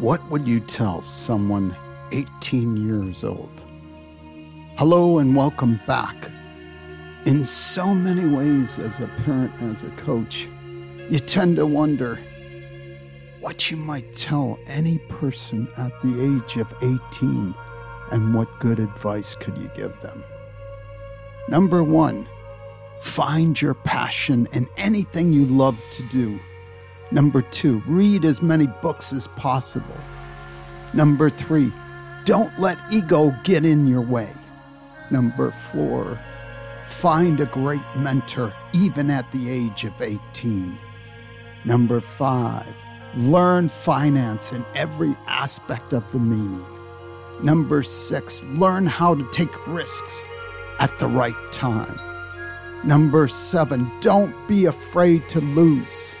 What would you tell someone 18 years old? Hello and welcome back. In so many ways, as a parent, as a coach, you tend to wonder what you might tell any person at the age of 18 and what good advice could you give them. Number one, find your passion in anything you love to do. Number two, read as many books as possible. Number three, don't let ego get in your way. Number four, find a great mentor even at the age of 18. Number five, learn finance in every aspect of the meaning. Number six, learn how to take risks at the right time. Number seven, don't be afraid to lose.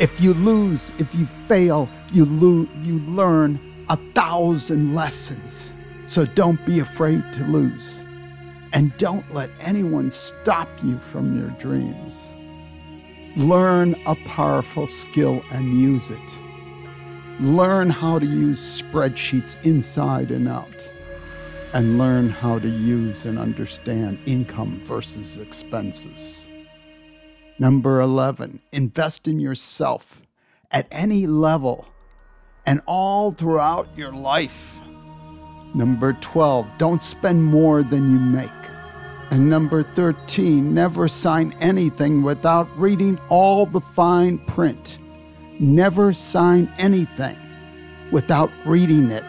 If you lose, if you fail, you, lo- you learn a thousand lessons. So don't be afraid to lose. And don't let anyone stop you from your dreams. Learn a powerful skill and use it. Learn how to use spreadsheets inside and out. And learn how to use and understand income versus expenses. Number 11, invest in yourself at any level and all throughout your life. Number 12, don't spend more than you make. And number 13, never sign anything without reading all the fine print. Never sign anything without reading it.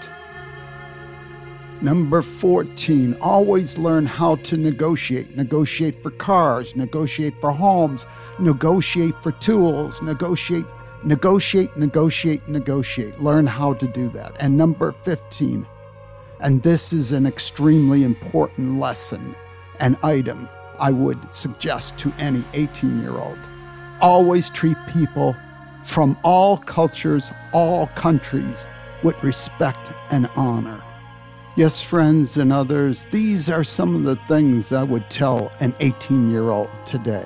Number 14, always learn how to negotiate. Negotiate for cars, negotiate for homes, negotiate for tools, negotiate, negotiate, negotiate, negotiate. Learn how to do that. And number 15, and this is an extremely important lesson, an item I would suggest to any 18 year old. Always treat people from all cultures, all countries with respect and honor. Yes, friends and others, these are some of the things I would tell an 18 year old today.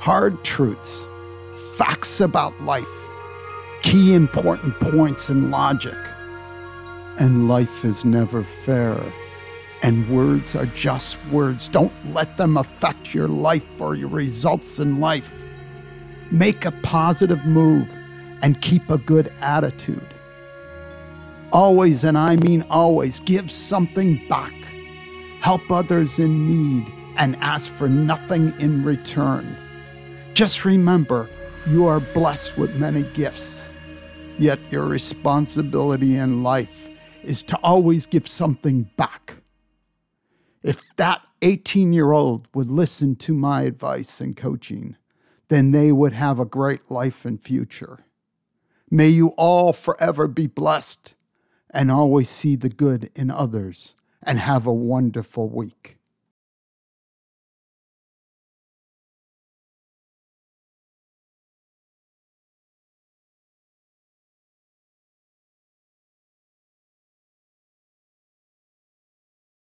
Hard truths, facts about life, key important points in logic. And life is never fair. And words are just words. Don't let them affect your life or your results in life. Make a positive move and keep a good attitude. Always, and I mean always, give something back. Help others in need and ask for nothing in return. Just remember, you are blessed with many gifts. Yet your responsibility in life is to always give something back. If that 18 year old would listen to my advice and coaching, then they would have a great life and future. May you all forever be blessed and always see the good in others and have a wonderful week.